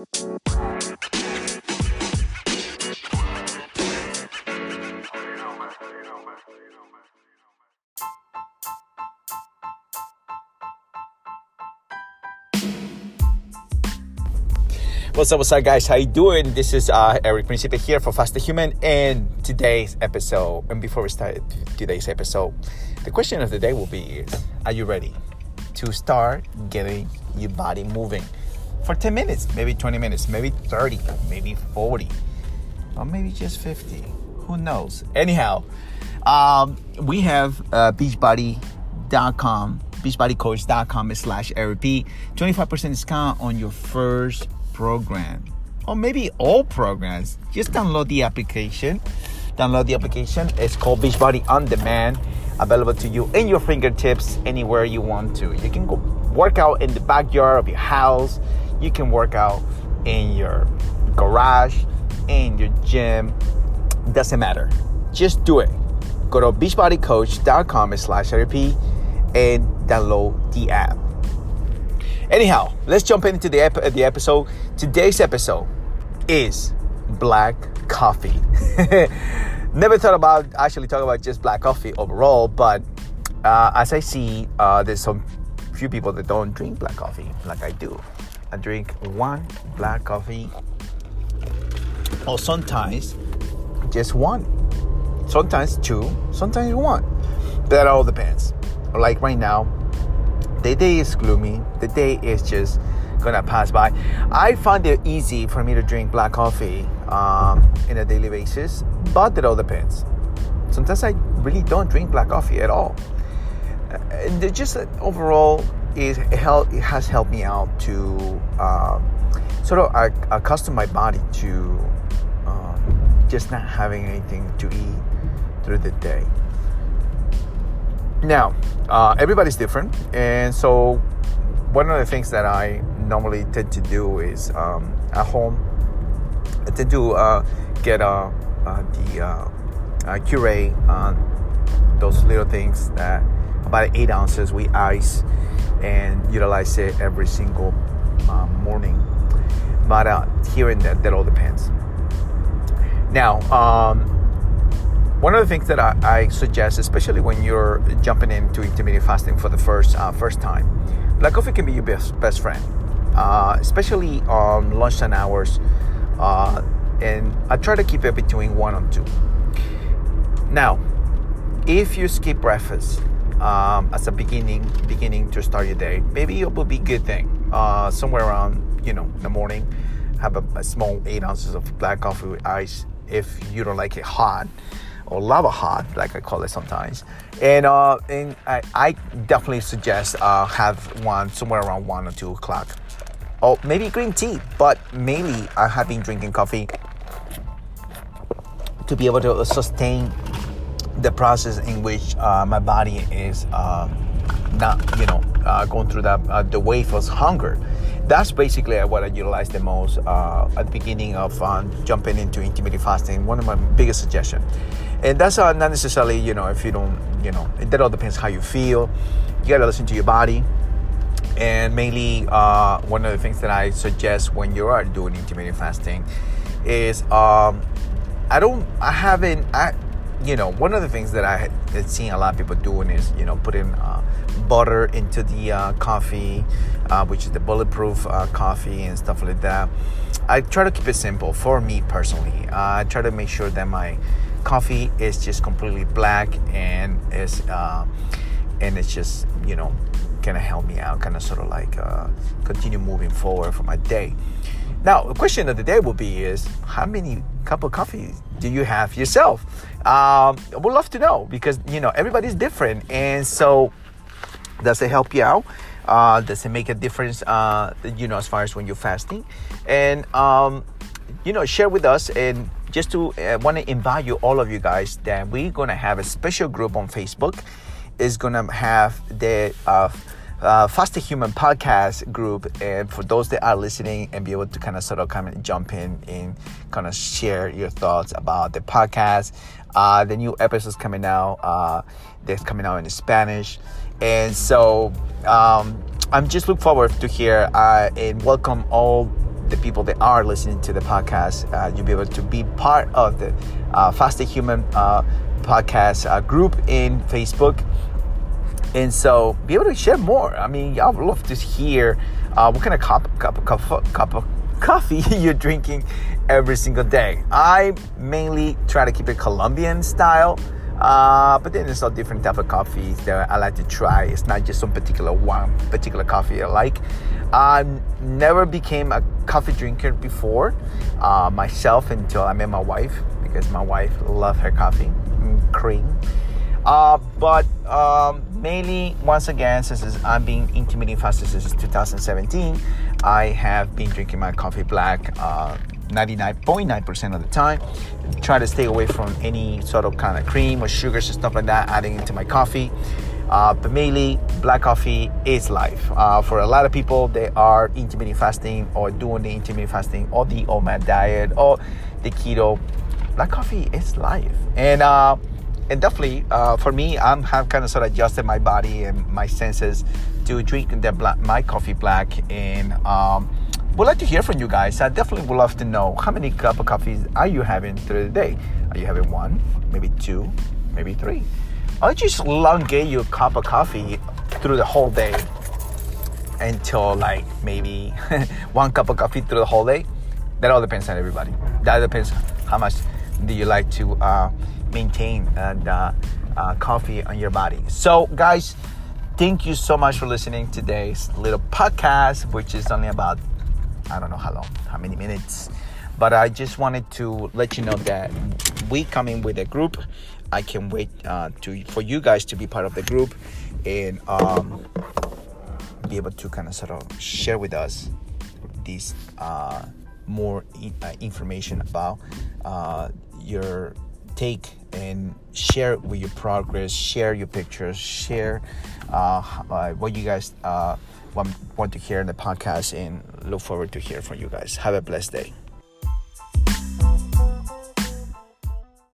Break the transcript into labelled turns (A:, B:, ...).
A: What's up, what's up, guys? How you doing? This is uh, Eric Principe here for Faster Human, and today's episode. And before we start today's episode, the question of the day will be: Are you ready to start getting your body moving for 10 minutes, maybe 20 minutes, maybe 30, maybe 40, or maybe just 50? Who knows? Anyhow, um, we have uh, Beachbody.com, beachbodycoach.com slash Eric 25% discount on your first program or maybe all programs, just download the application. Download the application. It's called Beachbody On Demand, available to you in your fingertips anywhere you want to. You can go work out in the backyard of your house. You can work out in your garage, in your gym. Doesn't matter. Just do it. Go to beachbodycoach.com slash RP and download the app. Anyhow, let's jump into the, ep- the episode. Today's episode is black coffee. Never thought about actually talking about just black coffee overall, but uh, as I see, uh, there's some few people that don't drink black coffee like I do. I drink one black coffee, or sometimes just one, sometimes two, sometimes one. That all depends. Like right now, the day is gloomy. The day is just gonna pass by. I find it easy for me to drink black coffee um, in a daily basis, but it all depends. Sometimes I really don't drink black coffee at all. It just overall, it, help, it has helped me out to uh, sort of accustom my body to uh, just not having anything to eat through the day. Now, uh, everybody's different, and so one of the things that I normally tend to do is um, at home. I tend to uh, get uh, the uh, uh, those little things that about eight ounces with ice, and utilize it every single morning. But here and there, that all depends. Now. Um, one of the things that I, I, suggest, especially when you're jumping into intermittent fasting for the first uh, first time, black coffee can be your best best friend, uh, especially on lunchtime hours. Uh, and I try to keep it between one and two. Now, if you skip breakfast um, as a beginning beginning to start your day, maybe it will be a good thing. Uh, somewhere around you know in the morning, have a, a small eight ounces of black coffee with ice if you don't like it hot or lava hot, like I call it sometimes. And, uh, and I, I definitely suggest uh, have one somewhere around one or two o'clock. Or maybe green tea, but mainly I have been drinking coffee to be able to sustain the process in which uh, my body is uh, not, you know, uh, going through that uh, the wave of hunger. That's basically what I utilize the most uh, at the beginning of um, jumping into intermittent fasting. One of my biggest suggestions, and that's uh, not necessarily, you know, if you don't, you know, that all depends how you feel. You gotta listen to your body. And mainly, uh, one of the things that I suggest when you are doing intermittent fasting is um, I don't, I haven't, I, you know, one of the things that I had seen a lot of people doing is, you know, putting uh, butter into the uh, coffee, uh, which is the bulletproof uh, coffee and stuff like that. I try to keep it simple for me personally. I try to make sure that my coffee is just completely black and is uh, and it's just you know kind of help me out, kind of sort of like uh, continue moving forward for my day. Now, the question of the day will be is how many cup of coffee do you have yourself? Um, would love to know because you know everybody's different, and so does it help you out? Uh, does it make a difference? Uh, you know, as far as when you're fasting, and um, you know, share with us and just to uh, want to invite you, all of you guys, that we're gonna have a special group on Facebook. Is gonna have the uh, Faster Human podcast group, and for those that are listening and be able to kind of sort of come and jump in and kind of share your thoughts about the podcast, uh, the new episodes coming out, uh, that's coming out in Spanish, and so um, I'm just look forward to hear uh, and welcome all the people that are listening to the podcast, uh, you'll be able to be part of the uh, Faster Human uh, podcast uh, group in Facebook. And so be able to share more. I mean, would love to hear uh, what kind of cup, cup, cup, cup of coffee you're drinking every single day. I mainly try to keep it Colombian style. Uh, but then there's all different type of coffees that I like to try. It's not just some particular one particular coffee I like. I never became a coffee drinker before uh, myself until I met my wife because my wife loves her coffee, mm, cream. Uh, but um, mainly, once again, since I'm being intermittent fasting since 2017, I have been drinking my coffee black. 99.9% uh, of the time. Try to stay away from any sort of kind of cream or sugars and stuff like that adding into my coffee. Uh, but mainly, black coffee is life. Uh, for a lot of people, they are intermittent fasting or doing the intermittent fasting or the OMAD diet or the keto. Black coffee is life. And uh, and definitely uh, for me, I'm have kind of sort of adjusted my body and my senses to drink the black, my coffee black. And um, would like to hear from you guys. I definitely would love to know how many cup of coffees are you having through the day. Are you having one, maybe two, maybe three? Or just elongate your cup of coffee through the whole day until like maybe one cup of coffee through the whole day. That all depends on everybody. That depends how much do you like to. Uh, maintain the uh, coffee on your body. So, guys, thank you so much for listening to today's little podcast, which is only about I don't know how long, how many minutes. But I just wanted to let you know that we coming with a group. I can wait uh, to for you guys to be part of the group and um, be able to kind of sort of share with us these uh, more uh, information about uh, your take and share with your progress, share your pictures, share uh, uh, what you guys uh, want, want to hear in the podcast, and look forward to hear from you guys. Have a blessed day.